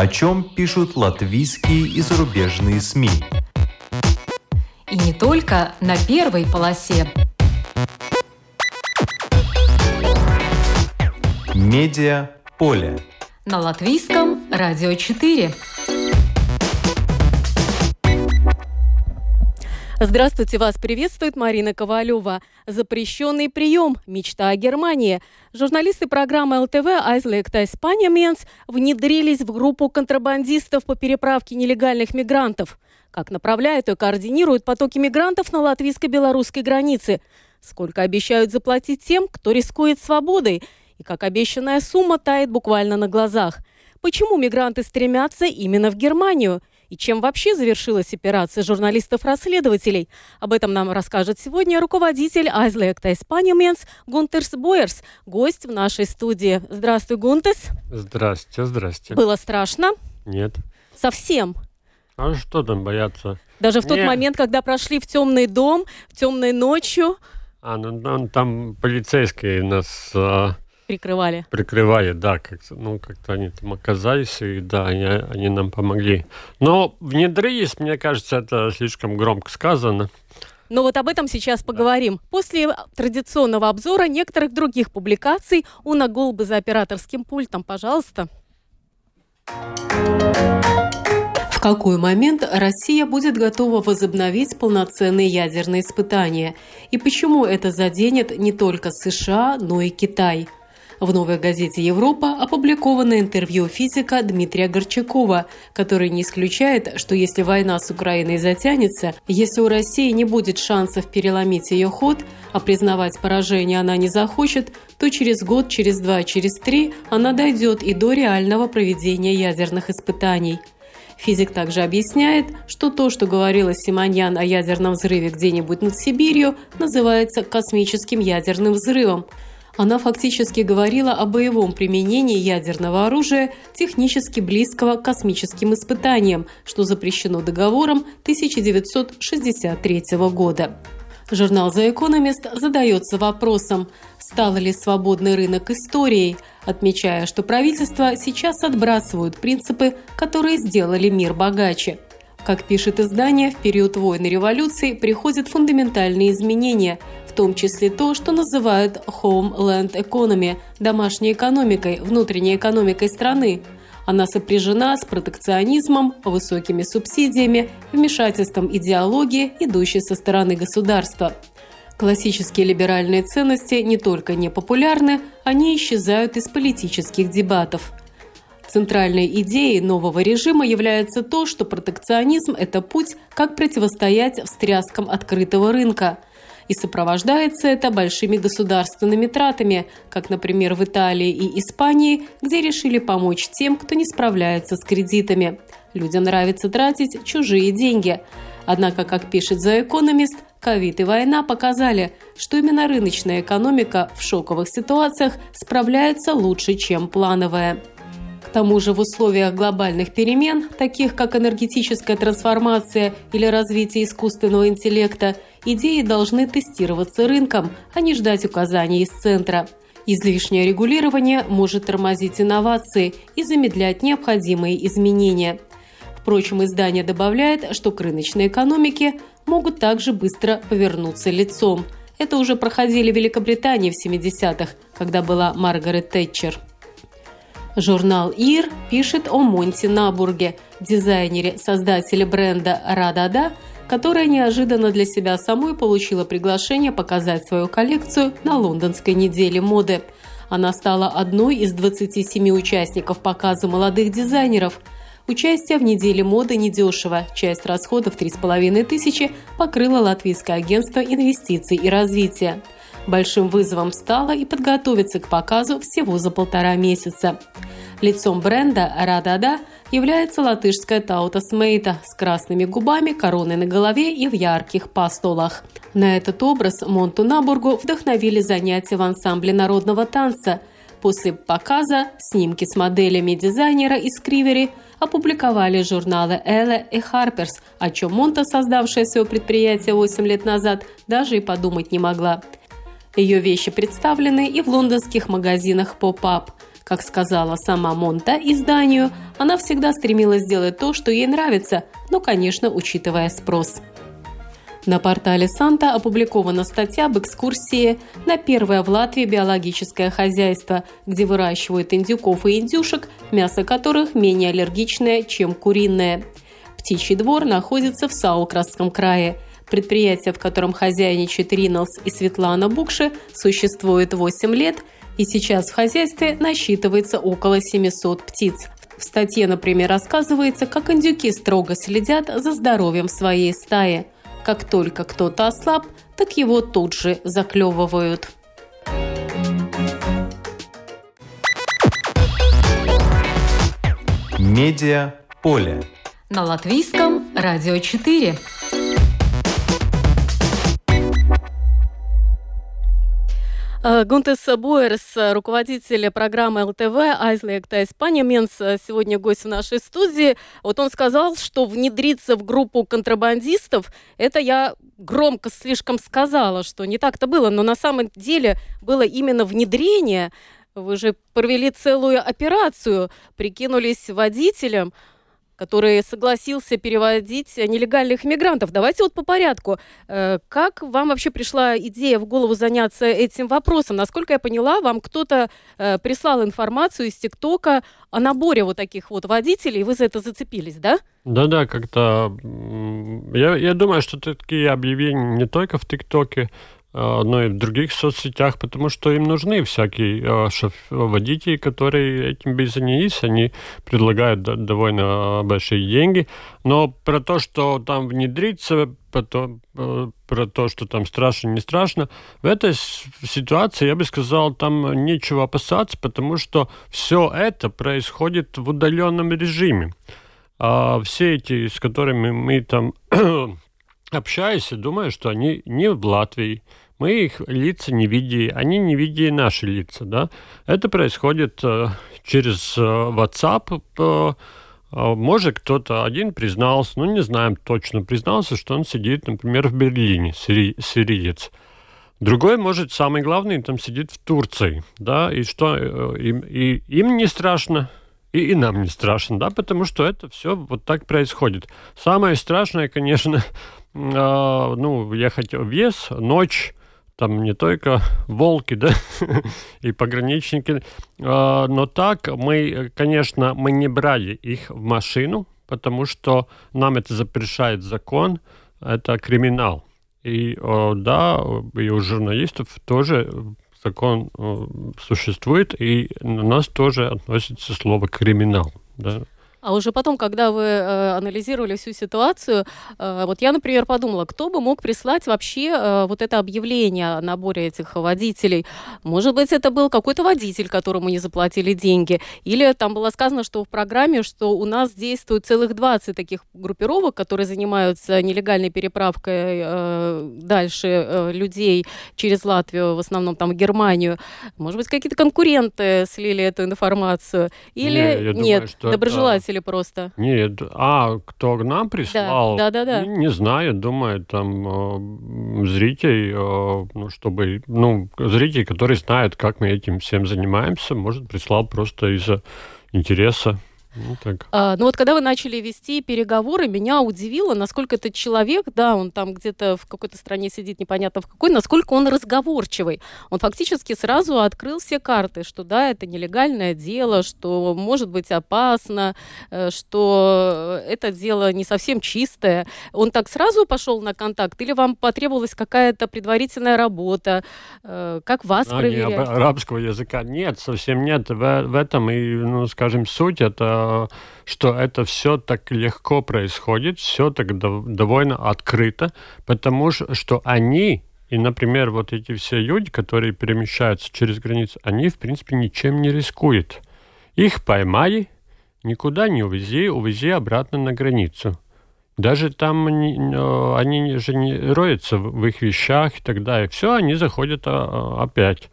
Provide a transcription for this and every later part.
о чем пишут латвийские и зарубежные СМИ. И не только на первой полосе. Медиа поле. На латвийском радио 4. Здравствуйте, вас приветствует Марина Ковалева. Запрещенный прием. Мечта о Германии. Журналисты программы ЛТВ «Айзлекта Испания Менс» внедрились в группу контрабандистов по переправке нелегальных мигрантов. Как направляют и координируют потоки мигрантов на латвийско-белорусской границе. Сколько обещают заплатить тем, кто рискует свободой. И как обещанная сумма тает буквально на глазах. Почему мигранты стремятся именно в Германию – и чем вообще завершилась операция журналистов-расследователей? Об этом нам расскажет сегодня руководитель Айзлекта Испанименс Гунтерс Бойерс, гость в нашей студии. Здравствуй, Гунтес. Здрасте, здрасте. Было страшно? Нет. Совсем? А что там бояться? Даже в тот Нет. момент, когда прошли в темный дом, в темной ночью А, ну там, там полицейские нас а, прикрывали. прикрывали, да, как-то, ну, как-то они там оказались, и да, они, они нам помогли. Но внедрились, мне кажется, это слишком громко сказано. Но вот об этом сейчас поговорим. После традиционного обзора некоторых других публикаций Уна Голбы за операторским пультом, пожалуйста. В какой момент Россия будет готова возобновить полноценные ядерные испытания? И почему это заденет не только США, но и Китай? В новой газете «Европа» опубликовано интервью физика Дмитрия Горчакова, который не исключает, что если война с Украиной затянется, если у России не будет шансов переломить ее ход, а признавать поражение она не захочет, то через год, через два, через три она дойдет и до реального проведения ядерных испытаний. Физик также объясняет, что то, что говорила Симоньян о ядерном взрыве где-нибудь над Сибирью, называется космическим ядерным взрывом. Она фактически говорила о боевом применении ядерного оружия, технически близкого к космическим испытаниям, что запрещено договором 1963 года. Журнал The Economist задается вопросом, стал ли свободный рынок историей, отмечая, что правительства сейчас отбрасывают принципы, которые сделали мир богаче. Как пишет издание, в период войны и революции приходят фундаментальные изменения, в том числе то, что называют Homeland Economy – домашней экономикой, внутренней экономикой страны. Она сопряжена с протекционизмом, высокими субсидиями, вмешательством идеологии, идущей со стороны государства. Классические либеральные ценности не только не популярны, они исчезают из политических дебатов. Центральной идеей нового режима является то, что протекционизм – это путь, как противостоять встряскам открытого рынка. И сопровождается это большими государственными тратами, как, например, в Италии и Испании, где решили помочь тем, кто не справляется с кредитами. Людям нравится тратить чужие деньги. Однако, как пишет The Economist, ковид и война показали, что именно рыночная экономика в шоковых ситуациях справляется лучше, чем плановая. Тому же в условиях глобальных перемен, таких как энергетическая трансформация или развитие искусственного интеллекта, идеи должны тестироваться рынком, а не ждать указаний из центра. Излишнее регулирование может тормозить инновации и замедлять необходимые изменения. Впрочем, издание добавляет, что к рыночной экономике могут также быстро повернуться лицом. Это уже проходили в Великобритании в 70-х, когда была Маргарет Тэтчер. Журнал «Ир» пишет о Монте Набурге, дизайнере, создателе бренда «Радада», которая неожиданно для себя самой получила приглашение показать свою коллекцию на лондонской неделе моды. Она стала одной из 27 участников показа молодых дизайнеров. Участие в неделе моды недешево. Часть расходов 3,5 тысячи покрыло Латвийское агентство инвестиций и развития. Большим вызовом стало и подготовиться к показу всего за полтора месяца. Лицом бренда «Радада» является латышская Таута Смейта с красными губами, короной на голове и в ярких пастолах. На этот образ Монту Набургу вдохновили занятия в ансамбле народного танца. После показа снимки с моделями дизайнера из Кривери опубликовали журналы «Elle» и «Harper's», о чем Монта, создавшая свое предприятие 8 лет назад, даже и подумать не могла. Ее вещи представлены и в лондонских магазинах «pop-up». Как сказала сама Монта изданию, она всегда стремилась сделать то, что ей нравится, но, конечно, учитывая спрос. На портале Санта опубликована статья об экскурсии на первое в Латвии биологическое хозяйство, где выращивают индюков и индюшек, мясо которых менее аллергичное, чем куриное. Птичий двор находится в Саукрасском крае. Предприятие, в котором хозяйничают Риналс и Светлана Букши, существует 8 лет, и сейчас в хозяйстве насчитывается около 700 птиц. В статье, например, рассказывается, как индюки строго следят за здоровьем своей стаи – как только кто-то ослаб, так его тут же заклевывают. Медиа поле. На латвийском радио 4. Гунтес Буэрс, руководитель программы ЛТВ «Айзлегта Испания Менс», сегодня гость в нашей студии. Вот он сказал, что внедриться в группу контрабандистов, это я громко слишком сказала, что не так-то было, но на самом деле было именно внедрение. Вы же провели целую операцию, прикинулись водителем – который согласился переводить нелегальных мигрантов. Давайте вот по порядку. Э, как вам вообще пришла идея в голову заняться этим вопросом? Насколько я поняла, вам кто-то э, прислал информацию из ТикТока о наборе вот таких вот водителей, и вы за это зацепились, да? Да-да, как-то... Я, я думаю, что такие объявления не только в ТикТоке, но и в других соцсетях, потому что им нужны всякие а, шоф водители, которые этим бы занялись, они предлагают довольно большие деньги, но про то, что там внедриться, про то, а, про то, что там страшно, не страшно, в этой ситуации, я бы сказал, там нечего опасаться, потому что все это происходит в удаленном режиме. А все эти, с которыми мы там общаюсь и думаю, что они не в Латвии, мы их лица не видели, они не видели наши лица, да. Это происходит э, через э, WhatsApp, э, э, может, кто-то один признался, ну, не знаем точно, признался, что он сидит, например, в Берлине, сири, сириец. Другой, может, самый главный, там сидит в Турции, да, и что э, им, и им не страшно, и, и нам не страшно, да, потому что это все вот так происходит. Самое страшное, конечно, ну, ехать в вес, ночь, там не только волки, да, и пограничники, а, но так мы, конечно, мы не брали их в машину, потому что нам это запрещает закон, это криминал. И да, и у журналистов тоже закон существует, и на нас тоже относится слово криминал. Да. А уже потом, когда вы э, анализировали всю ситуацию, э, вот я, например, подумала, кто бы мог прислать вообще э, вот это объявление о наборе этих водителей? Может быть, это был какой-то водитель, которому не заплатили деньги, или там было сказано, что в программе, что у нас действует целых 20 таких группировок, которые занимаются нелегальной переправкой э, дальше э, людей через Латвию, в основном там Германию. Может быть, какие-то конкуренты слили эту информацию, или не, нет, думаю, доброжелатели или просто? Нет, а кто к нам прислал? Да, да, да. Не, не знаю, думаю, там э, зрителей, э, ну, чтобы, ну, зрителей, которые знают, как мы этим всем занимаемся, может, прислал просто из-за интереса. Ну, так. А, ну вот когда вы начали вести переговоры, меня удивило, насколько этот человек, да, он там где-то в какой-то стране сидит, непонятно в какой, насколько он разговорчивый. Он фактически сразу открыл все карты, что да, это нелегальное дело, что может быть опасно, э, что это дело не совсем чистое. Он так сразу пошел на контакт или вам потребовалась какая-то предварительная работа? Э, как вас а, проверять? Не, арабского языка нет, совсем нет. В, в этом и, ну, скажем, суть это что это все так легко происходит, все так довольно открыто, потому что они и, например, вот эти все люди, которые перемещаются через границу, они, в принципе, ничем не рискуют. Их поймали, никуда не увези, увези обратно на границу. Даже там они, они же не роются в их вещах и так далее. Все, они заходят а, опять.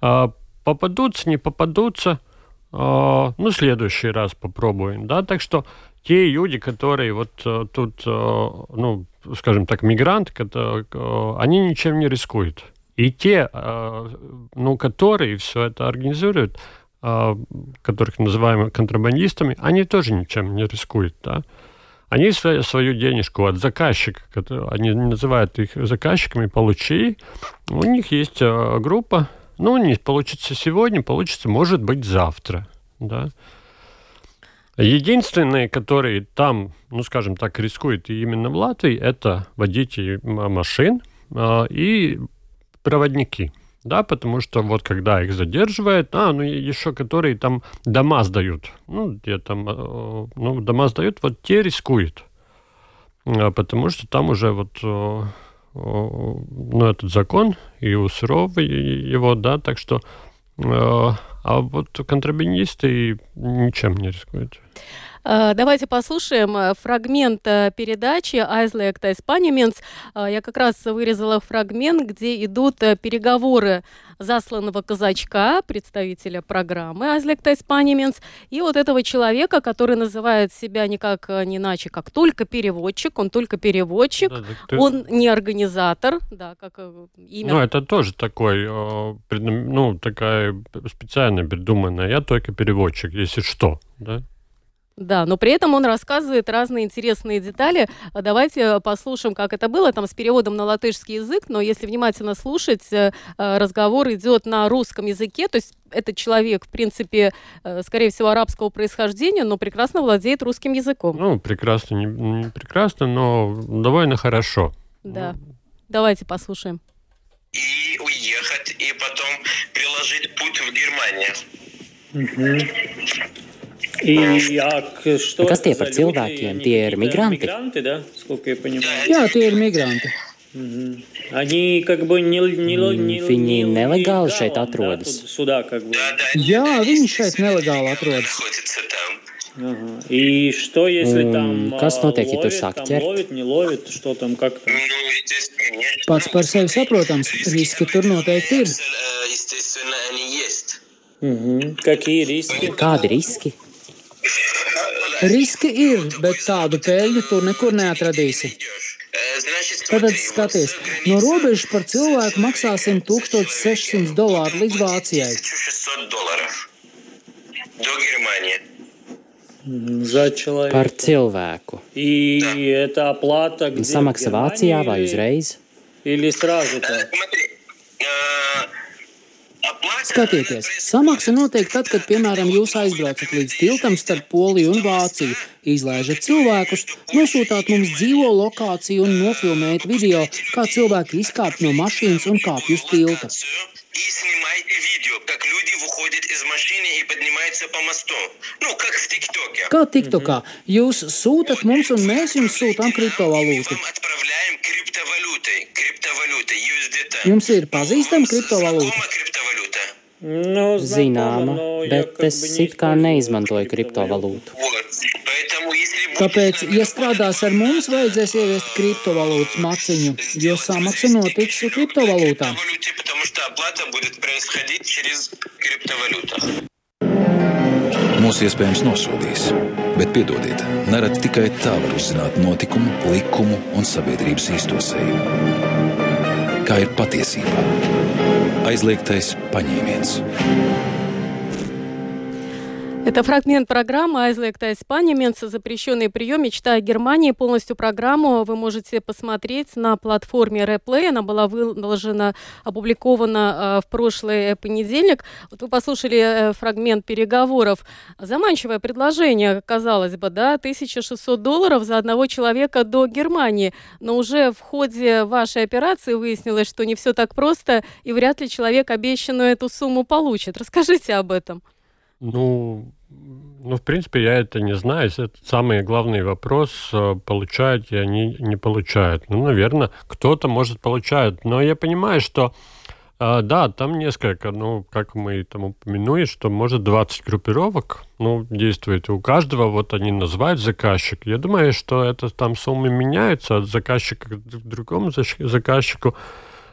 А, попадутся, не попадутся – а, ну, следующий раз попробуем, да, так что те люди, которые вот э, тут, э, ну, скажем так, мигранты, э, они ничем не рискуют. И те, ну, которые все это организуют, которых называем контрабандистами, они тоже ничем не рискуют, да. Они свою денежку от заказчика, они называют их заказчиками, получи. У них есть группа, ну, не получится сегодня, получится, может быть, завтра, да. Единственные, которые там, ну, скажем так, рискуют именно в Латвии, это водители машин э, и проводники. Да, потому что вот когда их задерживают, а, ну еще которые там дома сдают, ну, где там, э, ну, дома сдают, вот те рискуют. Э, потому что там уже вот, э, ну, этот закон, и у его, да, так что а вот контрабандисты ничем не рискуют. Э, давайте послушаем э, фрагмент э, передачи «Aizliegtais paņemiens». Я как раз вырезала фрагмент, где идут переговоры засланного казачка, представителя программы «Aizliegtais paņemiens», и вот этого человека, который называет себя никак не иначе, как только переводчик, он только переводчик, да, ты... он не организатор, да, как имя. Ну, это тоже такой, ну, такая специально придуманная, я только переводчик, если что, да? Да, но при этом он рассказывает разные интересные детали. Давайте послушаем, как это было, там с переводом на латышский язык, но если внимательно слушать, э, разговор идет на русском языке, то есть этот человек, в принципе, э, скорее всего, арабского происхождения, но прекрасно владеет русским языком. Ну, прекрасно, не, не прекрасно, но довольно хорошо. Да. Давайте послушаем. И уехать, и потом приложить путь в Германию. Угу. Kas tie par cilvēkiem? Tie ir migranti? Jā, tie ir migranti. Viņi nelegāli šeit atrodas. Jā, viņi šeit nelegāli atrodas. И что, если там Kas notiek, ja tur sāk ķert? Ловит, не ловит, что там, как там? Pats par sevi saprotams, riski tur noteikti ir. Kādi riski? Riski ir, bet tādu peļņu tur nekur neatradīsi. Tad skaties, no robežas par cilvēku maksāsim 1600 dolāru līdz Vācijai. Par cilvēku. Samaksa Vācijā vai uzreiz? Или сразу так? Skatieties, samaksa notiek tad, kad, piemēram, jūs aizbraucat līdz tiltam starp Poliju un Vāciju, izlaižat cilvēkus, nosūtāt mums dzīvo lokāciju un nofilmējat video, kā cilvēki izkāp no mašīnas un kāpj uz tilta И снимайте видео, как люди выходят из машины и поднимаются по мосту. Ну, как в ТикТоке. Kā TikTokā. Jūs sūtat mums un mēs jums sūtām kriptovalūtu. Jums ir pazīstama kriptovalūta? Nu, Zināma, bet es it kā neizmantoju kriptovalūtu. Tāpēc, ja strādās ar mums, vajadzēs ieviest kriptovalūtas maciņu, jo samaksa notiks kriptovalūtā. Mūs iespējams nosodīs, bet piedodiet, nerad tikai tā var uzzināt notikumu, likumu un sabiedrības īsto seju. Kā ir patiesībā? Aizliegtais paņēmiens. Это фрагмент программы «Айзлектая Испания. Менса. Запрещенный прием. Мечта о Германии». Полностью программу вы можете посмотреть на платформе Replay. Она была выложена, опубликована э, в прошлый понедельник. Вот вы послушали э, фрагмент переговоров. Заманчивое предложение, казалось бы, да, 1600 долларов за одного человека до Германии. Но уже в ходе вашей операции выяснилось, что не все так просто, и вряд ли человек обещанную эту сумму получит. Расскажите об этом. Ну, ну, в принципе, я это не знаю. Это самый главный вопрос, э, получают и они не получают. Ну, наверное, кто-то, может, получает. Но я понимаю, что э, да, там несколько, ну, как мы там упомянули, что может 20 группировок, ну, действует. У каждого вот они называют заказчик. Я думаю, что это там суммы меняются от заказчика к другому заказчику.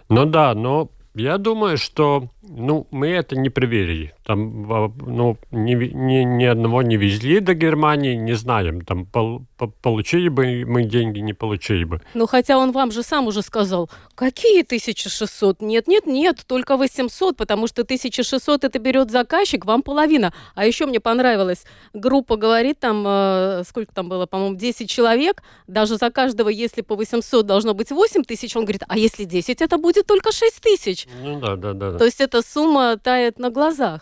Но да, но Я думаю, что ну, мы это не проверили. Там ну, ни, ни, ни одного не везли до Германии, не знаем. Там пол, по, получили бы мы деньги, не получили бы. Ну, хотя он вам же сам уже сказал, какие 1600? Нет, нет, нет, только 800, потому что 1600 это берет заказчик, вам половина. А еще мне понравилось, группа говорит, там, э, сколько там было, по-моему, 10 человек, даже за каждого, если по 800 должно быть 8 тысяч, он говорит, а если 10, это будет только 6 тысяч. Ну да, да, да. То есть эта сумма тает на глазах.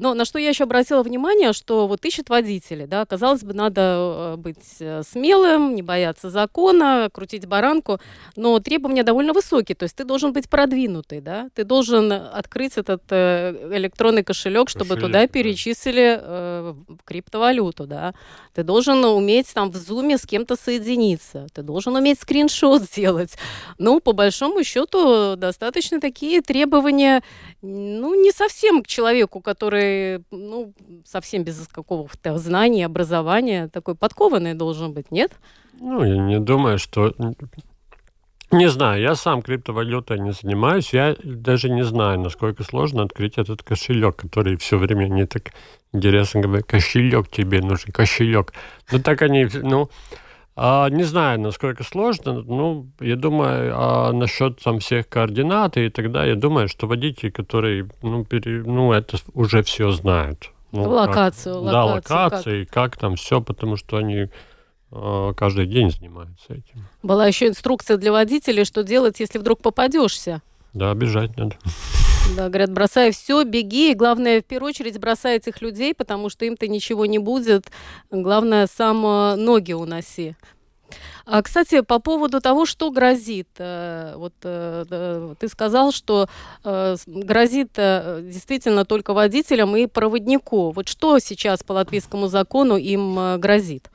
Но на что я еще обратила внимание, что вот ищут водители, да, казалось бы, надо э, быть э, смелым, не бояться закона, крутить баранку, но требования довольно высокие, то есть ты должен быть продвинутый, да, ты должен открыть этот э, электронный кошелек, чтобы кошелек, туда перечислили э, криптовалюту, да, ты должен уметь там в зуме с кем-то соединиться, ты должен уметь скриншот сделать, ну, по большому счету, достаточно такие требования, ну, не совсем к человеку, который ну, совсем без какого-то знания, образования, такой подкованный должен быть, нет? Ну, я не думаю, что... Не знаю, я сам криптовалютой не занимаюсь, я даже не знаю, насколько сложно открыть этот кошелек, который все время не так интересно говорит, кошелек тебе нужен, кошелек. Ну, так они, ну, а, не знаю, насколько сложно. Ну, я думаю, а насчет там всех координат и тогда, я думаю, что водители, которые, ну, пере, ну это уже все знают. Ну, локацию, как, локацию. Да, локации, как? как там все, потому что они э, каждый день занимаются этим. Была еще инструкция для водителей, что делать, если вдруг попадешься. Да, бежать надо. Да, говорят, бросай все, беги. И главное, в первую очередь, бросай этих людей, потому что им-то ничего не будет. Главное, сам э, ноги уноси. А, кстати, по поводу того, что грозит. Э, вот э, ты сказал, что грозит действительно только водителям и проводнику. Вот что сейчас по латвийскому закону им грозит?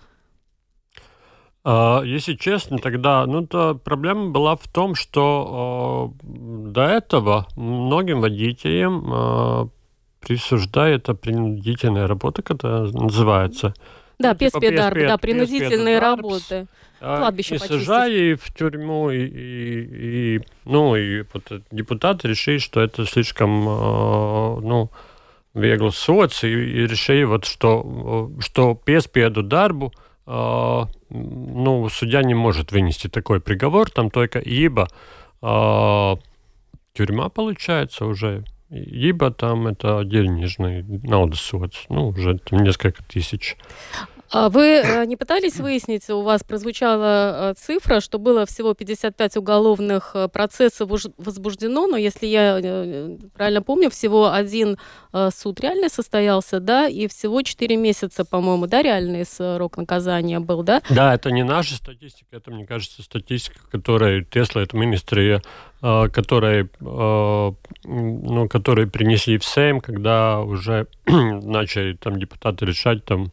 А, если честно, тогда, ну, то проблема была в том, что э, до этого многим водителям э, присуждает принудительная работа, которая называется. Да, ну, типа да, принудительные работы. Кладбище и сажали в тюрьму, и, и, и, ну, и вот депутаты решили, что это слишком, э, ну, вегл соц, и, и решили, вот, что, что песпеду дарбу, ну, судья не может вынести такой приговор, там только ибо э, тюрьма получается уже, либо там это денежный наудосуд, ну, уже там несколько тысяч. А вы э, не пытались выяснить, у вас прозвучала э, цифра, что было всего 55 уголовных э, процессов возбуждено, но если я правильно помню, всего один суд реально состоялся, да, и всего 4 месяца, по-моему, да, реальный срок наказания был, да? Да, это не наша статистика, это, мне кажется, статистика, которая Тесла, это министрия, которые, ну, которые принесли в Сейм, когда уже начали там депутаты решать там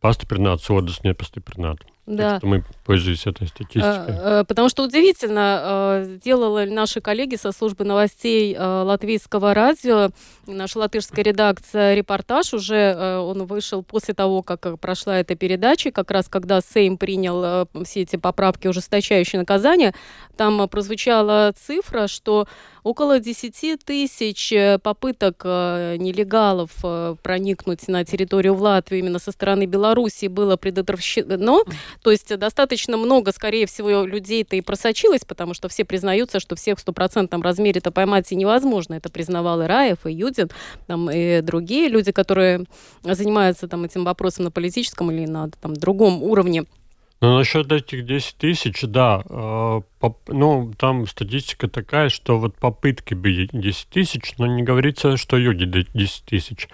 пастiprināt sodus nepastiprināt. Да. Мы пользуемся этой статистикой. А, потому что удивительно, сделала наши коллеги со службы новостей латвийского радио, наша латышская редакция, репортаж уже, он вышел после того, как прошла эта передача, как раз когда Сейм принял все эти поправки, ужесточающие наказания, там прозвучала цифра, что около 10 тысяч э, попыток э, нелегалов э, проникнуть на территорию в Латвию именно со стороны Беларуси было предотвращено. То есть достаточно много, скорее всего, людей-то и просочилось, потому что все признаются, что всех в стопроцентном размере-то поймать и невозможно. Это признавал и Раев, и Юдин, там, и другие люди, которые занимаются там, этим вопросом на политическом или на там, другом уровне. Ну, насчет этих 10 тысяч, да, э, поп, ну, там статистика такая, что вот попытки были 10 тысяч, но не говорится, что люди 10 тысяч.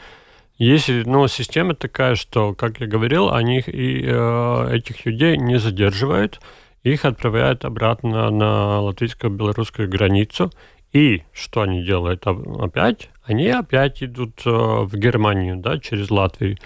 Если, ну, система такая, что, как я говорил, они и, э, этих людей не задерживают, их отправляют обратно на латвийско-белорусскую границу. И что они делают опять? Они опять идут э, в Германию, да, через Латвию.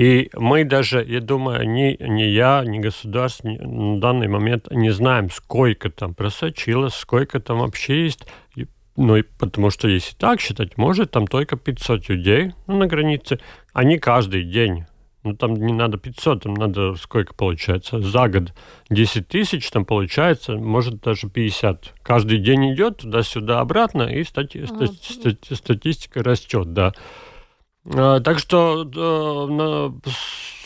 И мы даже, я думаю, ни, ни я, ни государство ни, на данный момент не знаем, сколько там просочилось, сколько там вообще есть. И, ну, и потому что если так считать, может, там только 500 людей ну, на границе. Они каждый день Ну, там не надо 500, там надо сколько получается? За год 10 тысяч там получается, может даже 50. Каждый день идет туда-сюда обратно, и стати- а. стати- статистика растет, да. А, так что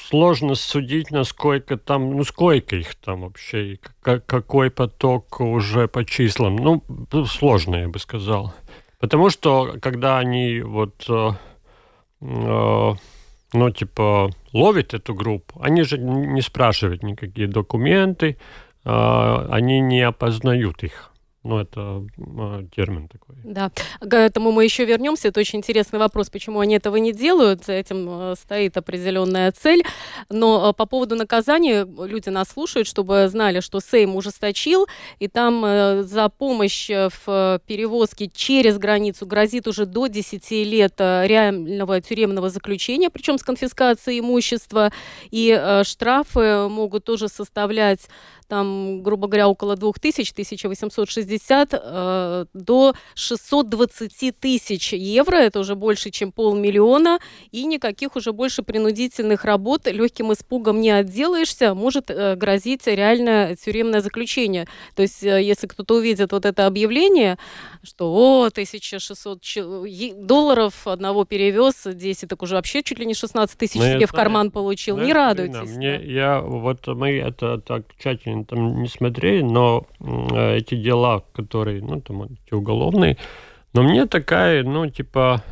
сложно судить, насколько там, ну сколько их там вообще, какой поток уже по числам. Ну, сложно, я бы сказал. Потому что, когда они вот, э, э, ну, типа, ловят эту группу, они же не спрашивают никакие документы, э, они не опознают их. Ну, это э, термин такой. Да, к этому мы еще вернемся. Это очень интересный вопрос, почему они этого не делают. За этим э, стоит определенная цель. Но э, по поводу наказания люди нас слушают, чтобы знали, что Сейм ужесточил, и там э, за помощь в перевозке через границу грозит уже до 10 лет реального тюремного заключения, причем с конфискацией имущества. И штрафы могут тоже составлять там, грубо говоря, около 2000, 1860 э, до 620 тысяч евро, это уже больше, чем полмиллиона, и никаких уже больше принудительных работ. Легким испугом не отделаешься, может э, грозить реальное тюремное заключение. То есть, э, если кто-то увидит вот это объявление, что о, 1600 долларов одного перевез, 10, так уже вообще чуть ли не 16 тысяч ну, себе в карман получил, не радуйтесь. Мне, я, вот мы это так тщательно там не смотрели, но э, эти дела, которые, ну, там, эти уголовные, но мне такая, ну, типа,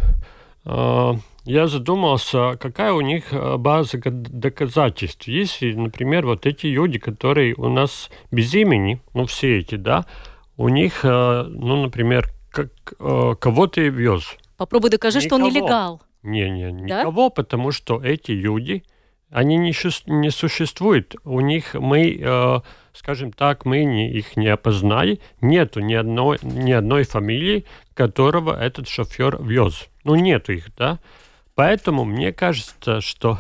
э, я задумался, какая у них э, база доказательств. Если, например, вот эти люди, которые у нас без имени, ну, все эти, да, у них, э, ну, например, как, э, кого ты вез. Попробуй докажи, никого. что он нелегал. Не-не, никого, да? потому что эти люди, они не, не существуют. У них мы, э, скажем так, мы не, их не опознали. Нету ни одной, ни одной фамилии, которого этот шофер вез. Ну, нету их, да. Поэтому мне кажется, что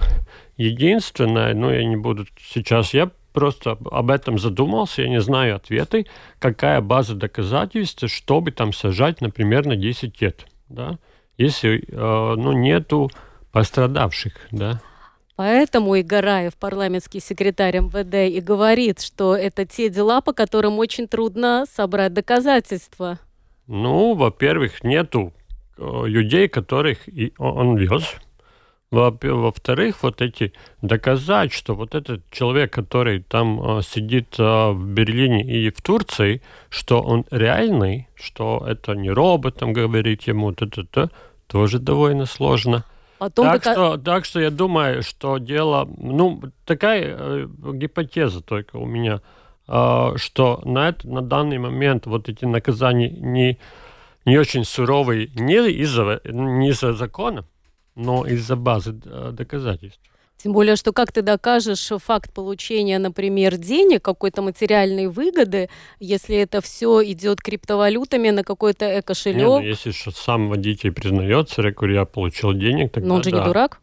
единственное, ну, я не буду сейчас, я просто об этом задумался, я не знаю ответы, какая база доказательств, чтобы там сажать, например, на 10 лет, да, если, э, ну, нету пострадавших, да. Поэтому и Гараев, парламентский секретарь МВД, и говорит, что это те дела, по которым очень трудно собрать доказательства. Ну, во-первых, нету э, людей, которых и он вез. Во-вторых, вот эти доказать, что вот этот человек, который там э, сидит э, в Берлине и в Турции, что он реальный, что это не робот, там говорит ему, т -т -т, тоже довольно сложно. Потом так, дока... что, так что я думаю, что дело, ну, такая э, гипотеза только у меня, э, что на, это, на данный момент вот эти наказания не, не очень суровые не из-за не из закона, но из-за базы э, доказательств. Тем более, что как ты докажешь факт получения, например, денег, какой-то материальной выгоды, если это все идет криптовалютами на какой-то эко-кошелек? Не, ну, если что сам водитель признается, говорю, я получил денег, тогда Но он же да. не дурак?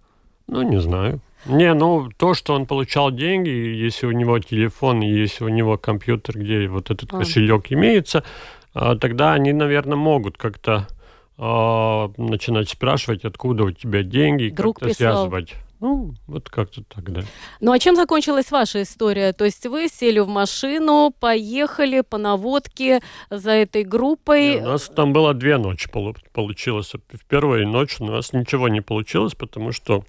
Ну, не знаю. Не, ну, то, что он получал деньги, если у него телефон, если у него компьютер, где вот этот а. кошелек имеется, а, тогда они, наверное, могут как-то а, начинать спрашивать, откуда у тебя деньги, как-то связывать. Ну, вот как-то так, да. Ну, а чем закончилась ваша история? То есть вы сели в машину, поехали по наводке за этой группой? Нет, у нас там было две ночи получилось. В первую ночь у нас ничего не получилось, потому что,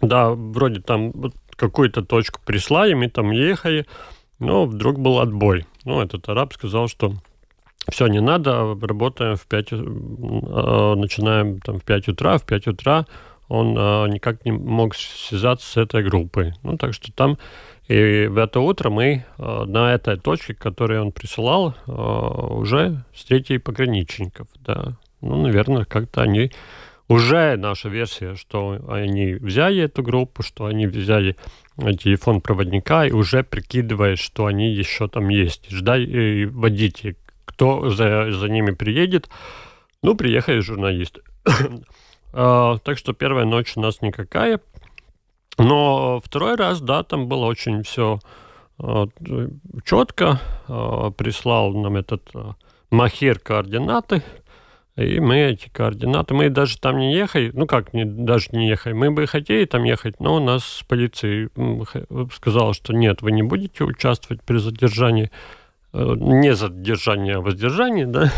да, вроде там какую-то точку прислали, мы там ехали, но вдруг был отбой. Ну, этот араб сказал, что все, не надо, работаем в 5, э, начинаем там в 5 утра, в 5 утра он э, никак не мог связаться с этой группой. Ну, так что там и в это утро мы э, на этой точке, которую он присылал, э, уже встретили пограничников. Да. Ну, наверное, как-то они... Уже наша версия, что они взяли эту группу, что они взяли телефон проводника и уже прикидывая, что они еще там есть. Ждали водителей, кто за, за ними приедет. Ну, приехали журналисты. А, так что первая ночь у нас никакая. Но второй раз, да, там было очень все а, четко. А, прислал нам этот Махир координаты И мы эти координаты, мы даже там не ехали, ну как, не, даже не ехали, мы бы хотели там ехать, но у нас полиция сказала, что нет, вы не будете участвовать при задержании, э, не задержании, а воздержании, да,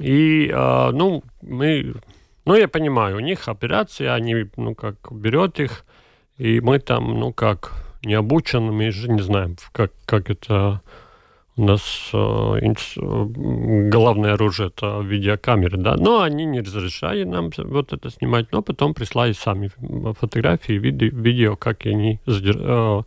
и, ну, мы, ну, я понимаю, у них операция, они, ну, как, берет их, и мы там, ну, как, не обучены, мы же не знаем, как, как это у нас э, главное оружие это видеокамеры, да, но они не разрешали нам вот это снимать, но потом прислали сами фотографии, видео как они э,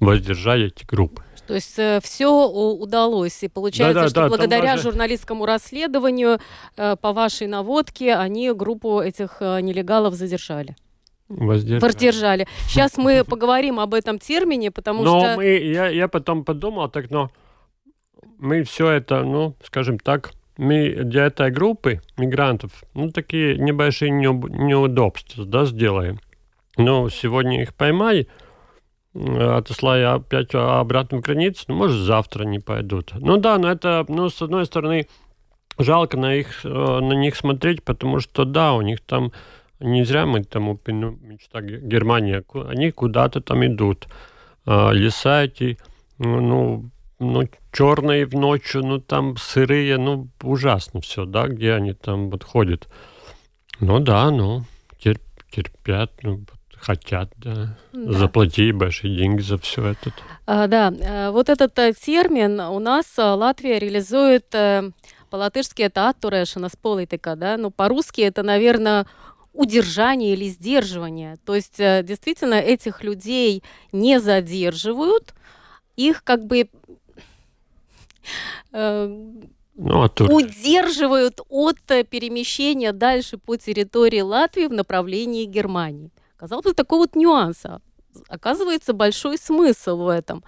воздержали эти группы. То есть э, все удалось. И получается, да, да, что да, благодаря даже... журналистскому расследованию, э, по вашей наводке, они группу этих э, нелегалов задержали. Воздержали. Воздержали. Сейчас мы поговорим об этом термине, потому но что... Мы, я, я потом подумал, так, но мы все это, ну, скажем так, мы для этой группы мигрантов, ну, такие небольшие неудобства, да, сделаем. Но сегодня их поймали, отослали опять обратно в границу, ну, может, завтра не пойдут. Ну да, но это, ну, с одной стороны, жалко на, их, э, на них смотреть, потому что, да, у них там, не зря мы там упомянули, мечта Германия, они куда-то там идут. А, леса эти, ну, ну, черные в ночью, ну, там сырые, ну, ужасно все, да, где они там вот ходят. Ну, да, ну, терп, терпят, ну, хотят, да. да. Заплати большие деньги за все это. А, да, э, вот этот э, термин у нас э, Латвия реализует по-латышски это «атурешина» с политика, да, но по-русски это, наверное, удержание или сдерживание. То есть действительно этих людей не задерживают, их как бы ну, а тут... удерживают от перемещения дальше по территории Латвии в направлении Германии. Казалось бы, такой вот нюанс. А оказывается, большой смысл в этом.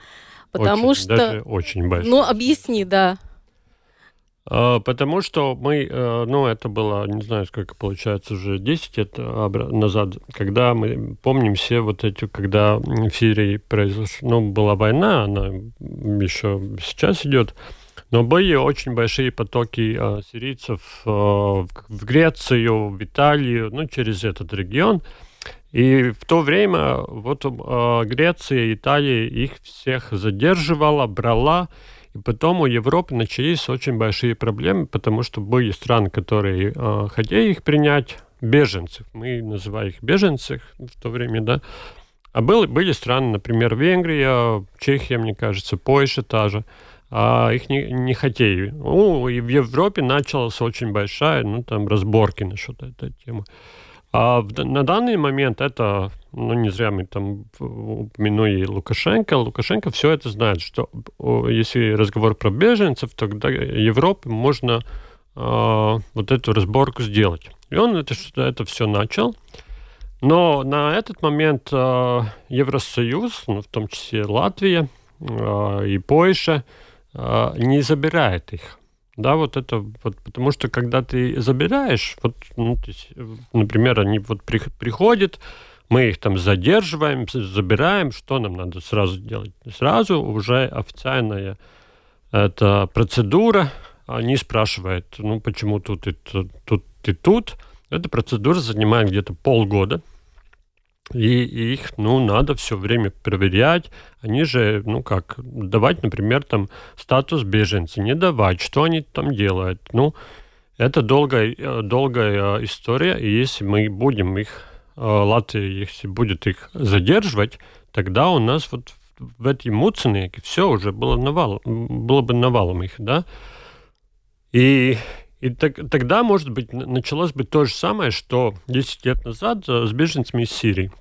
Потому очень, что... Даже очень большой. Ну, объясни, да. А, потому что мы, э, ну, это было, не знаю, сколько получается, уже 10 лет назад, когда мы помним все вот эти, когда в Сирии произошла, ну, была война, она еще сейчас идет, но были очень большие потоки э, сирийцев э, в Грецию, в Италию, ну, через этот регион. И в то время вот э, Греция, Италия их всех задерживала, брала, и потом у Европы начались очень большие проблемы, потому что были страны, которые э, хотели их принять, беженцев. Мы называем их беженцев в то время, да. А были, были страны, например, Венгрия, Чехия, мне кажется, Польша та же. А их не, не хотели. Ну, и в Европе началась очень большая, ну, там, разборки насчет этой темы. А в, на данный момент это, ну не зря мы там упомянули Лукашенко. Лукашенко все это знает, что если разговор про беженцев, тогда Европе можно э, вот эту разборку сделать. И он это, это все начал. Но на этот момент э, Евросоюз, ну, в том числе Латвия э, и Польша, э, не забирает их. Да, вот это вот, потому что когда ты забираешь, вот, ну, есть, например, они вот при, приходят, мы их там задерживаем, забираем, что нам надо сразу делать? Сразу уже официальная эта процедура, они спрашивают, ну, почему тут и тут и тут. Эта процедура занимает где-то полгода. И, их, ну, надо все время проверять. Они же, ну, как, давать, например, там статус беженца, не давать, что они там делают. Ну, это долгая, э, долгая история, и если мы будем их, э, Латвия, если будет их задерживать, тогда у нас вот в эти муцины все уже было навалом, было бы навалом их, да. И, и так, тогда, может быть, началось бы то же самое, что 10 лет назад с беженцами из Сирии.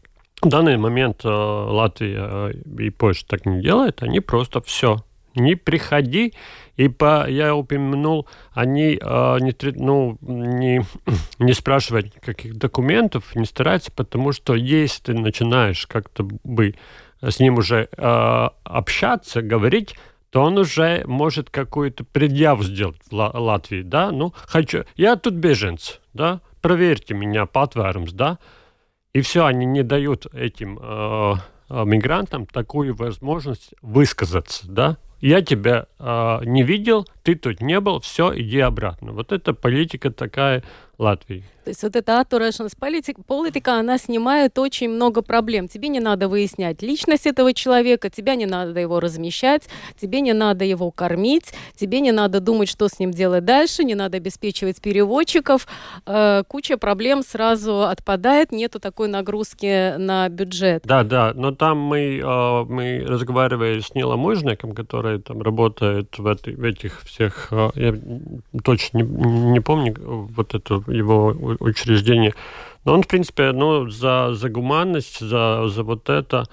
В данный момент э, Латвия э, и Польша так не делают, они просто все. Не приходи, и по, я упомянул, они э, не, ну, не, не спрашивают каких документов, не стараются, потому что если ты начинаешь как-то бы с ним уже э, общаться, говорить, то он уже может какую-то предъяву сделать в Латвии, да, ну, хочу, я тут беженец, да, проверьте меня, паtvērums, да, и все, они не дают этим э, э, мигрантам такую возможность высказаться, да? Я тебя э, не видел, ты тут не был, все, иди обратно. Вот это политика такая Латвии. То есть вот эта atturēšanās политика, политика, она снимает очень много проблем. Тебе не надо выяснять личность этого человека, тебе не надо его размещать, тебе не надо его кормить, тебе не надо думать, что с ним делать дальше, не надо обеспечивать переводчиков. Э, куча проблем сразу отпадает, нету такой нагрузки на бюджет. Да, да, но там мы, э, мы разговаривали с Нилом Мужником, который там работает в, этой, в этих всех, э, я точно не, не помню вот эту его учреждения. Но он, в принципе, ну, за, за гуманность, за, за вот это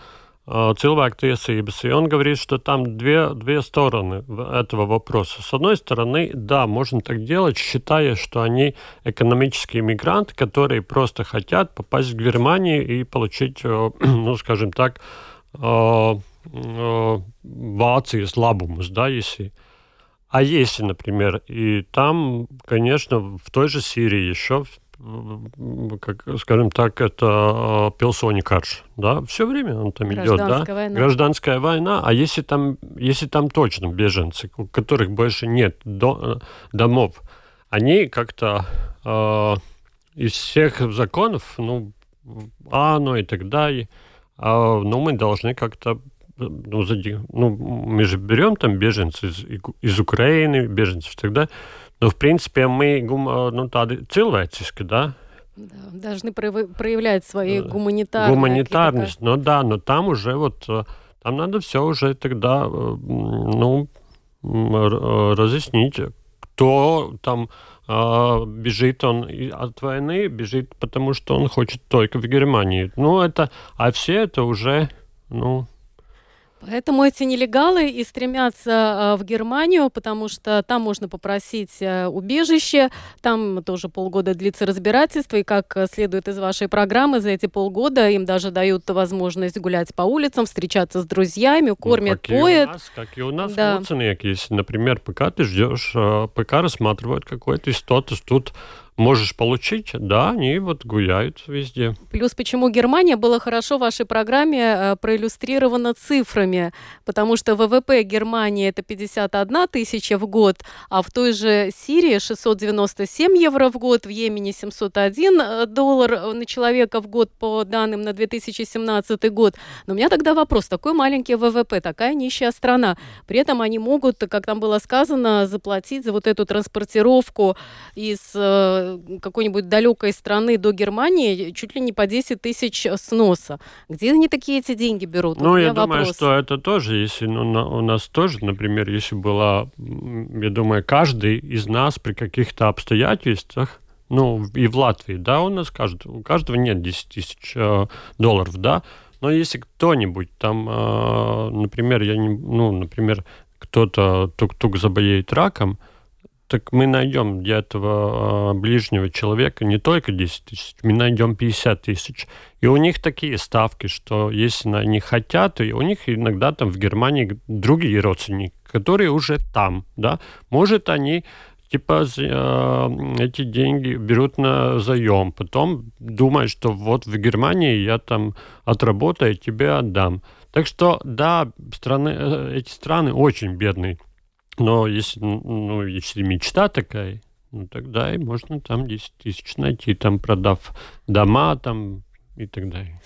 cilvēktiesības, и он говорит, что там две, две стороны этого вопроса. С одной стороны, да, можно так делать, считая, что они экономические мигранты, которые просто хотят попасть в Германию и получить, ну, скажем так, Вācijas labumus, да, если а если, например, и там, конечно, в той же Сирии еще, как, скажем так, это пилсони карш, да, все время он там идет, да, война. гражданская война, а если там, если там точно беженцы, у которых больше нет до, домов, они как-то э, из всех законов, ну, а, ну и так далее, э, ну, мы должны как-то ну, зади... ну, мы же берем там беженцев из, из Украины, беженцев тогда, но в принципе мы ну, tādi cilvēciski, да, да, должны проявлять свои гуманитарные... Гуманитарность, ну да, но там уже вот, э, там надо все уже тогда, э, ну, разъяснить, кто там э, бежит он от войны, бежит потому, что он хочет только в Германии. Ну, это, а все это уже, ну, Поэтому эти нелегалы и стремятся в Германию, потому что там можно попросить э, убежище, там тоже полгода длится разбирательство, и как следует из вашей программы, за эти полгода им даже дают возможность гулять по улицам, встречаться с друзьями, кормят, ну, как поят. И у нас, как и у нас да. если, например, пока ты ждешь, э, пока рассматривают какой-то статус, тут можешь получить, да, они вот гуляют везде. Плюс почему Германия была хорошо в вашей программе э, проиллюстрирована цифрами, потому что ВВП Германии это 51 тысяча в год, а в той же Сирии 697 евро в год, в Йемене 701 э, доллар на человека в год по данным на 2017 год. Но у меня тогда вопрос, такой маленький ВВП, такая нищая страна, при этом они могут, как там было сказано, заплатить за вот эту транспортировку из э, какой-нибудь далекой страны до Германии чуть ли не по 10 тысяч сноса. Где они такие эти деньги берут? Ну, я думаю, вопрос. что это тоже, если ну, у нас тоже, например, если была, я думаю, каждый из нас при каких-то обстоятельствах, ну, и в Латвии, да, у нас каждый, у каждого нет 10 тысяч э, долларов, да, но если кто-нибудь там, э, например, я не, ну, например, кто-то тук-тук заболеет раком, так мы найдем для этого а, ближнего человека не только 10 тысяч, мы найдем 50 тысяч. И у них такие ставки, что если они хотят, то у них иногда там в Германии другие родственники, которые уже там, да, может они типа а, эти деньги берут на заем, потом думают, что вот в Германии я там отработаю, тебе отдам. Так что, да, страны, э, эти страны очень бедные. Но если, ну, если мечта такая, ну, тогда и можно там 10 тысяч найти, там продав дома там и так далее.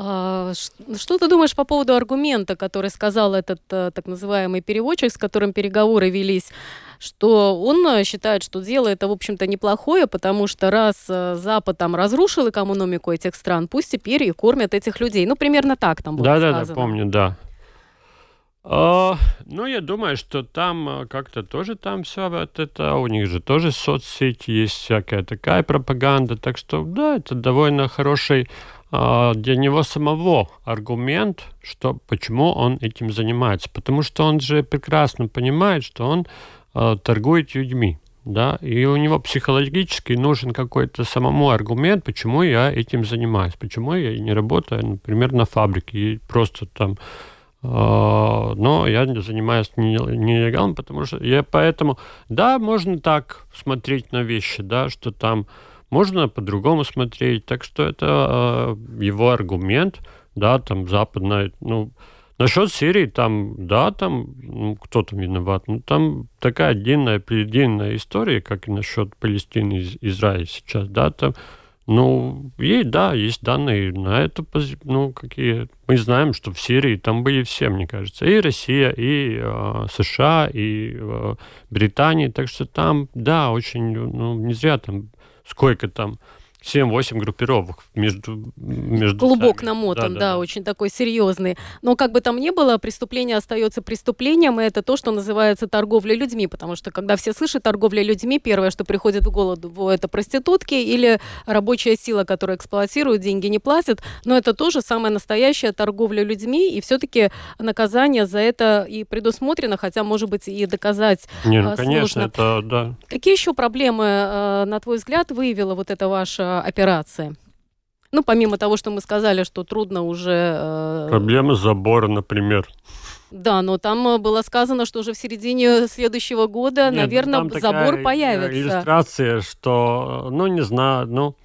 А, что ты думаешь по поводу аргумента, который сказал этот э, так называемый переводчик, с которым переговоры велись, что он э, считает, что дело это, в общем-то, неплохое, потому что раз э, Запад там разрушил экономику этих стран, пусть теперь и кормят этих людей. Ну, примерно так там было. Да-да-да, помню, да. Uh, ну, я думаю, что там uh, как-то тоже там все вот это, у них же тоже соцсети есть всякая такая пропаганда, так что да, это довольно хороший uh, для него самого аргумент, что почему он этим занимается, потому что он же прекрасно понимает, что он торгует людьми, да, и у него психологически нужен какой-то самому аргумент, почему я этим занимаюсь, почему я не работаю, например, на фабрике и просто там а, но я занимаюсь нелегалом, потому что я поэтому, да, можно так смотреть на вещи, да, что там можно по-другому смотреть, так что это э, его аргумент, да, там западная, ну, Насчет Сирии, там, да, там, ну, кто там виноват? Ну, там такая длинная, длинная история, как и насчет Палестины и Израиля сейчас, да, там, ну, есть, да, есть данные на эту ну, какие... Мы знаем, что в Сирии там были все, мне кажется, и Россия, и э, США, и э, Британия, так что там, да, очень, ну, не зря там, сколько там 7-8 группировок между, между Клубок сами. намотан, да, да, да, очень такой серьезный. Но как бы там ни было, преступление остается преступлением, и это то, что называется торговля людьми, потому что когда все слышат торговля людьми, первое, что приходит в голову, это проститутки или рабочая сила, которая эксплуатирует, деньги не платит, но это тоже самая настоящая торговля людьми, и все-таки наказание за это и предусмотрено, хотя, может быть, и доказать не, ну, конечно, это, да. Какие еще проблемы, э, на твой взгляд, выявила вот эта ваша операции? Ну, помимо того, что мы сказали, что трудно уже... Э... Проблемы забора, например. Да, но там э, было сказано, что уже в середине следующего года, Нет, наверное, там забор появится. Иллюстрация, что, ну, не знаю, ну,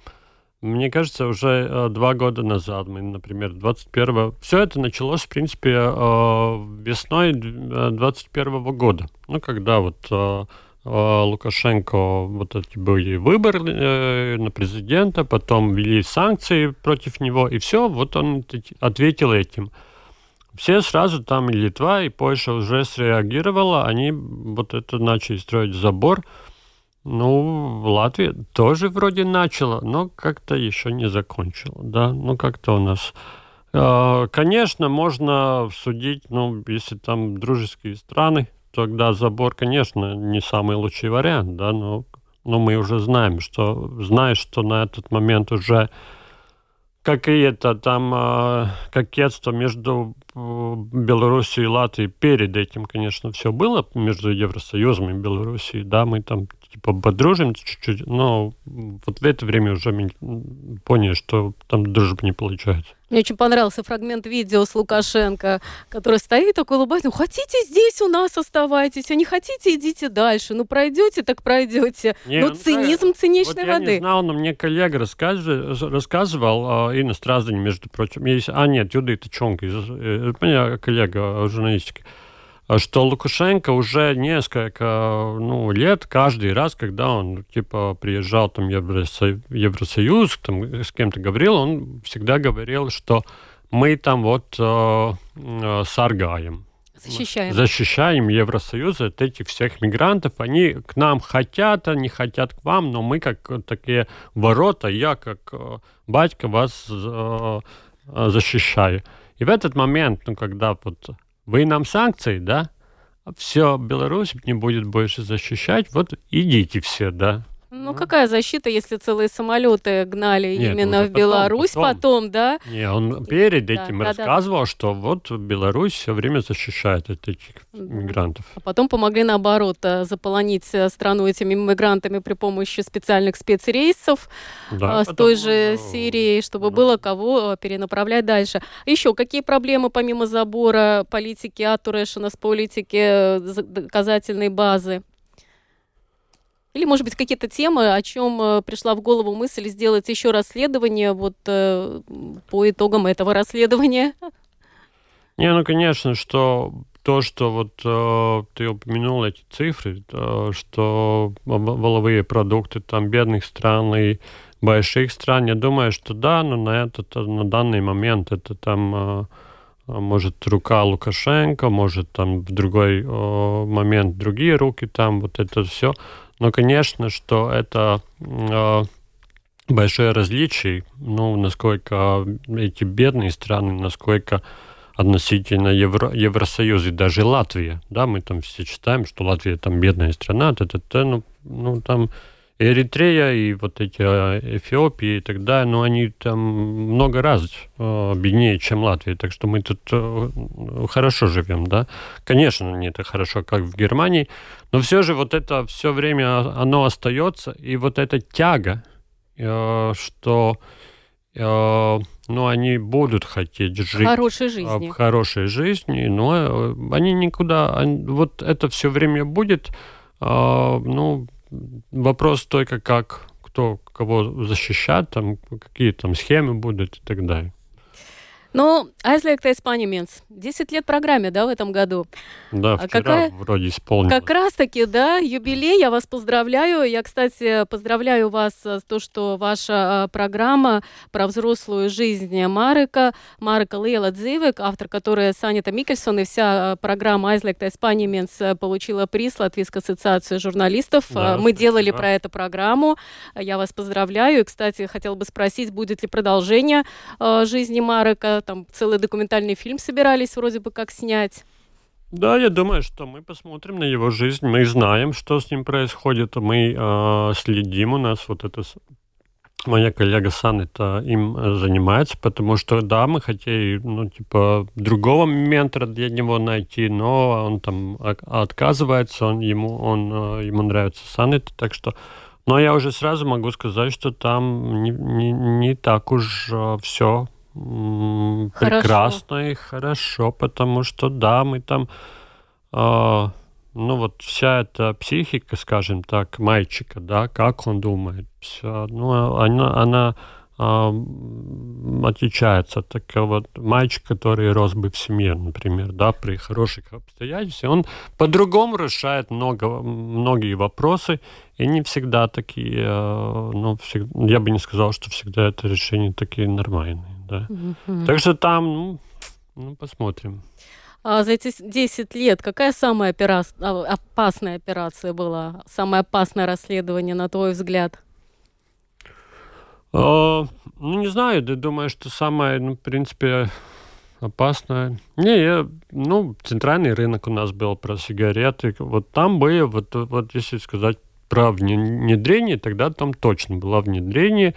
мне кажется, уже э, два года назад, мы, например, 21 Все это началось, в принципе, э, весной 21 года. Ну, когда вот э, Лукашенко вот эти были выборы э, на президента, потом ввели санкции против него, и все, вот он ответил этим. Все сразу там и Литва, и Польша уже среагировала, они вот это начали строить забор. Ну, Латвия тоже вроде начала, но как-то еще не закончила, да, ну как-то у нас... Э, конечно, можно судить, ну, если там дружеские страны, тогда забор, конечно, не самый лучший вариант, да, но, но мы уже знаем, что знаешь, что на этот момент уже какие-то там э, кокетство между Белоруссией и Латвией перед этим, конечно, все было между Евросоюзом и Белоруссией, да, мы там типа подружим чуть-чуть, но вот в это время уже поняли, что там дружба не получается. Мне очень понравился фрагмент видео с Лукашенко, который стоит такой улыбается. Ну, хотите здесь у нас оставайтесь, а не хотите, идите дальше. Ну, пройдете, так пройдете. Не, ну, ну цинизм да, циничной вот воды. Я не знал, но мне коллега рассказывал, рассказывал э, Инна между прочим. Есть, а, нет, Юдита Чонг, из, э, коллега журналистики что Лукашенко уже несколько ну, лет, каждый раз, когда он типа приезжал там Евросоюз, Евросоюз там, с кем-то говорил, он всегда говорил, что мы там вот э, э, саргаем. Защищаем. Защищаем Евросоюз от этих всех мигрантов. Они к нам хотят, они хотят к вам, но мы как такие ворота, я как э, батька вас э, э защищаю. И в этот момент, ну, когда вот вы нам санкции, да? Все, Беларусь не будет больше защищать, вот идите все, да. Ну, ну, какая защита, если целые самолеты гнали Нет, именно в Беларусь потом, потом, да? Не, он перед этим да, рассказывал, да. что вот Беларусь все время защищает от этих мигрантов. А потом помогли, наоборот, э, заполонить э, страну этими мигрантами при помощи специальных спецрейсов да, с потом, той же ну, Сирией, чтобы ну, было кого э, перенаправлять дальше. Еще какие проблемы помимо забора политики Атурешина с политики доказательной базы? Или, может быть, какие-то темы, о чем э, пришла в голову мысль сделать еще расследование вот э, по итогам этого расследования? Не, ну, конечно, что то, что вот э, ты упомянул эти цифры, то, что воловые продукты там бедных стран и больших стран, я думаю, что да, но на этот, на данный момент это там э, может рука Лукашенко, может там в другой э, момент другие руки там, вот это все. Но, конечно, что это э, большое различие, ну, насколько эти бедные страны, насколько относительно Евро, Евросоюза и даже Латвия, да, мы там все читаем, что Латвия там бедная страна, т -т ну, ну, там Эритрея, и вот эти а, Эфиопии и так далее, но они там много раз э, беднее, чем Латвия, так что мы тут э, хорошо живем, да. Конечно, не так хорошо, как в Германии, но все же вот это все время оно остается, и вот эта тяга, что ну, они будут хотеть жить хорошей жизни. в хорошей жизни, но э, они никуда, вот это все время будет, ну, вопрос только как, кто кого защищать, там, какие там схемы будут и так далее. Ну, aizliegtais paņemiens. 10 лет программе, да, в этом году? Да, вчера какая... вроде исполнилось. Как раз-таки, да, юбилей, я вас поздравляю. Я, кстати, поздравляю вас с то, что ваша программа про взрослую жизнь Марика, Марика Лейла Дзивик, автор которой Санита Микельсон, и вся программа aizliegtais paņemiens получила приз Латвийской ассоциации журналистов. Да, Мы спасибо. делали про эту программу. Я вас поздравляю. И, кстати, хотела бы спросить, будет ли продолжение жизни Марика? Там целый документальный фильм собирались вроде бы как снять. Да, я думаю, что мы посмотрим на его жизнь. Мы знаем, что с ним происходит. Мы э, следим. У нас вот это моя коллега Санета им занимается, потому что, да, мы хотели, ну, типа, другого ментора для него найти, но он там отказывается, он, ему, он, ему нравится Санета, так что но я уже сразу могу сказать, что там не, не, не так уж э, все хорошо. прекрасно и хорошо, потому что да, мы там, э, ну вот вся эта психика, скажем так, мальчика, да, как он думает, все, ну она, она отличается от такого вот мальчика, который рос бы в семье, например, да, при хороших обстоятельствах, он по-другому решает много, многие вопросы, и не всегда такие, э, ну, всегда, я бы не сказал, что всегда это решения такие нормальные, да. Mm-hmm. Так что там, ну, ну, посмотрим. А за эти 10 лет какая самая опера... А, опасная операция была, самое опасное расследование, на твой взгляд? О, ну, не знаю, ты думаешь, что самое, ну, в принципе, опасное. Не, я, ну, центральный рынок у нас был про сигареты. Вот там были, вот, вот если сказать про внедрение, тогда там точно было внедрение,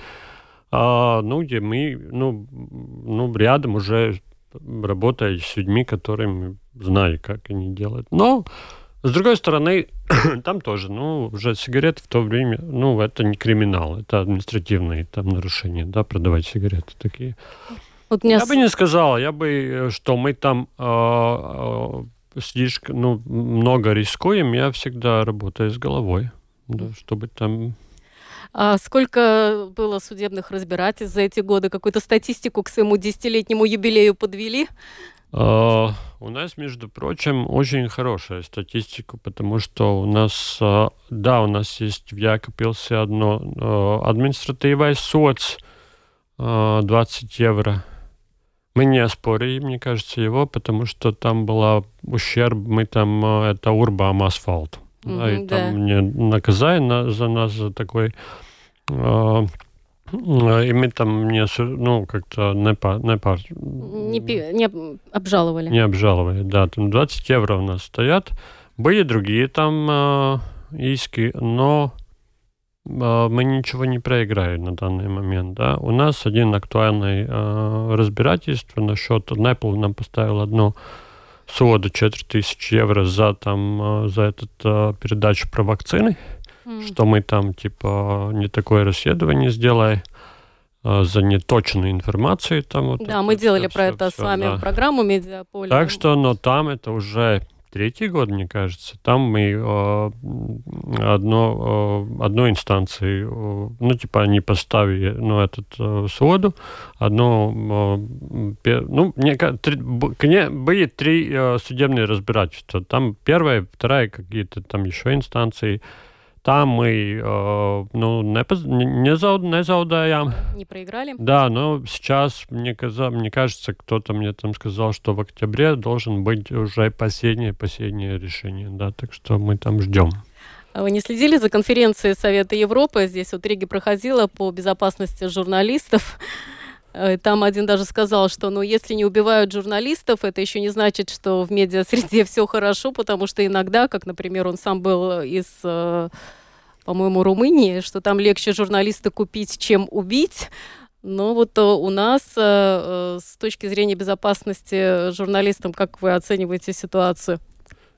а, ну, где мы, ну, ну, рядом уже работая с людьми, которые знали, как они делают. Но с другой стороны, там тоже, ну, уже сигареты в то время, ну, это не криминал, это административные там нарушения, да, продавать сигареты такие. Вот меня... Я бы не сказал, я бы, э, что мы там э, э, слишком, ну, много рискуем, я всегда работаю с головой, да, чтобы там а сколько было судебных разбирательств за эти годы? Какую-то статистику к своему десятилетнему юбилею подвели? Uh, у нас, между прочим, очень хорошая статистика, потому что у нас, uh, да, у нас есть в Якопилсе одно uh, административный соц 20 евро. Мы не оспорили, мне кажется, его, потому что там была ущерб, мы там, это урбам асфальт. Mm-hmm, да, и да. там мне наказание за нас за такой и мы там не, ну, как-то не, по, не, по... не, не обжаловали. Не обжаловали, да. Там 20 евро у нас стоят. Были другие там э, иски, но э, мы ничего не проиграли на данный момент. Да. У нас один актуальный э, разбирательство насчет... Apple нам поставил одну суду 4000 евро за, там, э, за этот э, передачу про вакцины что мы там, типа, не такое расследование сделаем а, за неточную информацию. Там, вот да, это, мы делали все, про это все, с вами да. программу «Медиаполе». Так что, но там это уже третий год, мне кажется. Там мы э, одно, э, одной инстанции, э, ну, типа, они поставили, ну, этот э, своду, одно, э, ну, мне, три, были три э, судебные разбирательства. Там первая, вторая, какие-то там еще инстанции, там мы э, ну, не, не, зауд, не заудаяем. Не проиграли? Да, но сейчас, мне, каза, мне кажется, кто-то мне там сказал, что в октябре должен быть уже последнее, последнее решение. Да, так что мы там ждем. А вы не следили за конференцией Совета Европы? Здесь вот Риги проходила по безопасности журналистов. Э, там один даже сказал, что ну, если не убивают журналистов, это еще не значит, что в медиа-среде все хорошо, потому что иногда, как, например, он сам был из, э, по-моему, Румынии, что там легче журналиста купить, чем убить. Но вот э, у нас с точки зрения безопасности журналистам, как вы оцениваете ситуацию?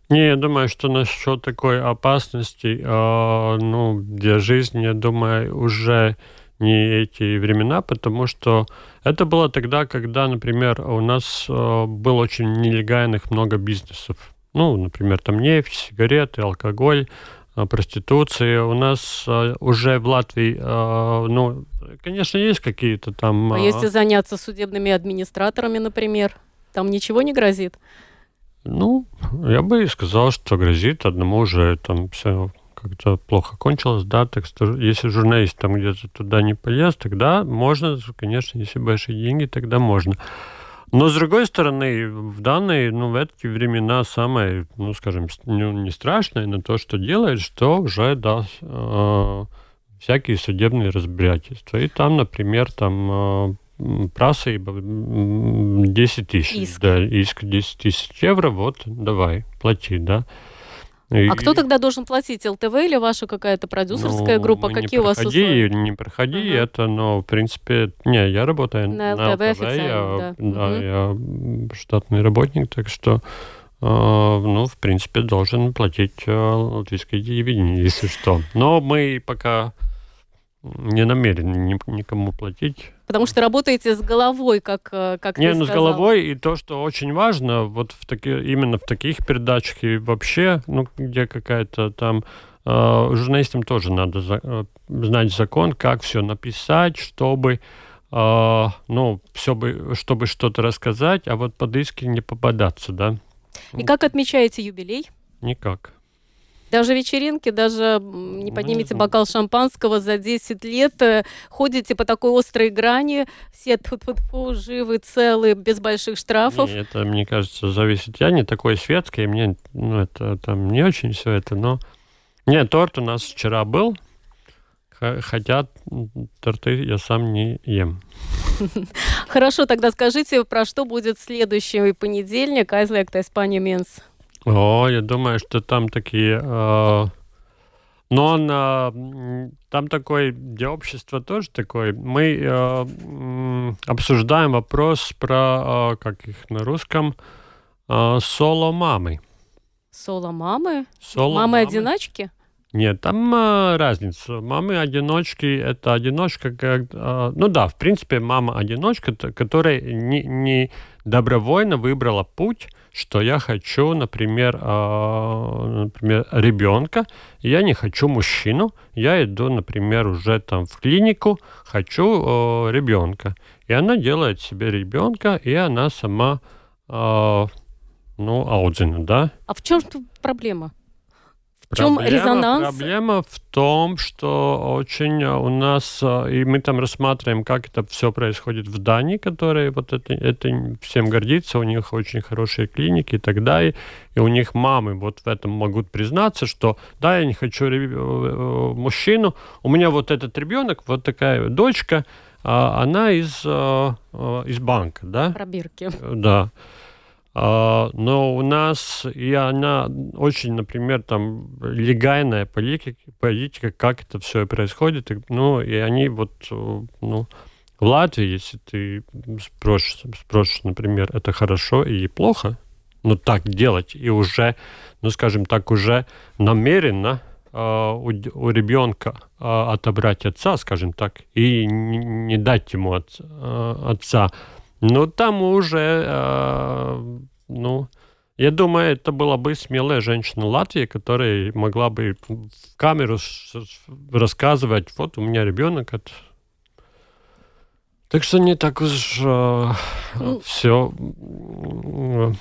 Не, я думаю, что насчет такой опасности, э, ну, для жизни, я думаю, уже не эти времена, потому что это было тогда, когда, например, у нас э, было очень нелегальных много бизнесов. Ну, например, там нефть, сигареты, алкоголь. Э, проституции. У нас уже в Латвии, ну, конечно, есть какие-то там... А если заняться судебными администраторами, например, там ничего не грозит? Ну, я бы сказал, что грозит одному уже там все как-то плохо кончилось, да, так что если журналист там где-то туда не полез, тогда можно, конечно, если большие деньги, тогда можно. Но, с другой стороны, в данные, ну, в эти времена самое, ну, скажем, ну, не страшное, но то, что делает, что уже, да, э, всякие судебные разбирательства. И там, например, там э, просība 10 тысяч. Иск. Да, иск 10 тысяч евро, вот, давай, плати, да. И... А кто тогда должен платить? ЛТВ или ваша какая-то продюсерская ну, группа? Какие у вас проходи, условия? Не проходи uh-huh. это, но, в принципе, не, я работаю на, на ЛТВ, ЛТВ я, да, да uh-huh. я штатный работник, так что э, ну, в принципе, должен платить э, латвийское телевидение, если что. Но мы пока не намерены никому платить. Потому что работаете с головой, как, э, как Не, ну с головой, и то, что очень важно, вот в таки, именно в таких передачах и вообще, ну, где какая-то там э, журналистам тоже надо за, э, знать закон, как все написать, чтобы э, ну, все бы, чтобы что-то рассказать, а вот под иски не попадаться, да. И как отмечаете юбилей? Никак. Даже вечеринки, даже не поднимете бокал шампанского за 10 лет, э, ходите по такой острой грани, все тут -фу живы, целы, без больших штрафов. Это, мне кажется, зависит. Я не такой светский, мне ну, это там не очень все это, но... Нет, торт у нас вчера был, хотя торты я сам не ем. Хорошо, тогда скажите, про что будет следующий понедельник, Aizliegtais paņēmiens? О, я думаю, что там такие... Э, но он, э, там такой, для общества тоже такой. Мы э, обсуждаем вопрос про, э, как их на русском, э, соло-мамы. Соло-мамы? Мамы-одиначки? Нет, там э, разница. Мамы-одиночки – это одиночка, как, э, ну да, в принципе, мама-одиночка, которая не, не добровольно выбрала путь, что я хочу, например, э, например, ребенка, я не хочу мужчину, я иду, например, уже там в клинику, хочу э, ребенка. И она делает себе ребенка, и она сама, э, ну, аудзина, да? А в чем проблема? В чем проблема, резонанс? Проблема в том, что очень у нас, и мы там рассматриваем, как это все происходит в Дании, которые вот это, это всем гордится, у них очень хорошие клиники и так далее, и у них мамы вот в этом могут признаться, что да, я не хочу э, мужчину, у меня вот этот ребенок, вот такая дочка, а она из, э, э, из банка, да? Пробирки. Да. А, но у нас и она очень, например, там легальная политика, политика как это все происходит. Ну, и они вот, ну, в Латвии, если ты спросишь, спросишь, например, это хорошо и плохо, но так делать и уже, ну, скажем так, уже намеренно Uh, у, у ребенка uh, отобрать отца, скажем так, и не, дать ему от, uh, отца, ну, там уже, э, ну, я думаю, это была бы смелая женщина Латвии, которая могла бы в камеру рассказывать, вот у меня ребенок от так что не так уж э, ну, все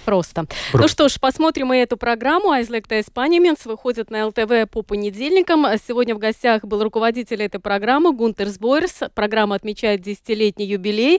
просто. Про... Ну что ж, посмотрим мы эту программу. Айзлекта Испанименс выходит на ЛТВ по понедельникам. Сегодня в гостях был руководитель этой программы Гунтер Сбойерс. Программа отмечает десятилетний юбилей.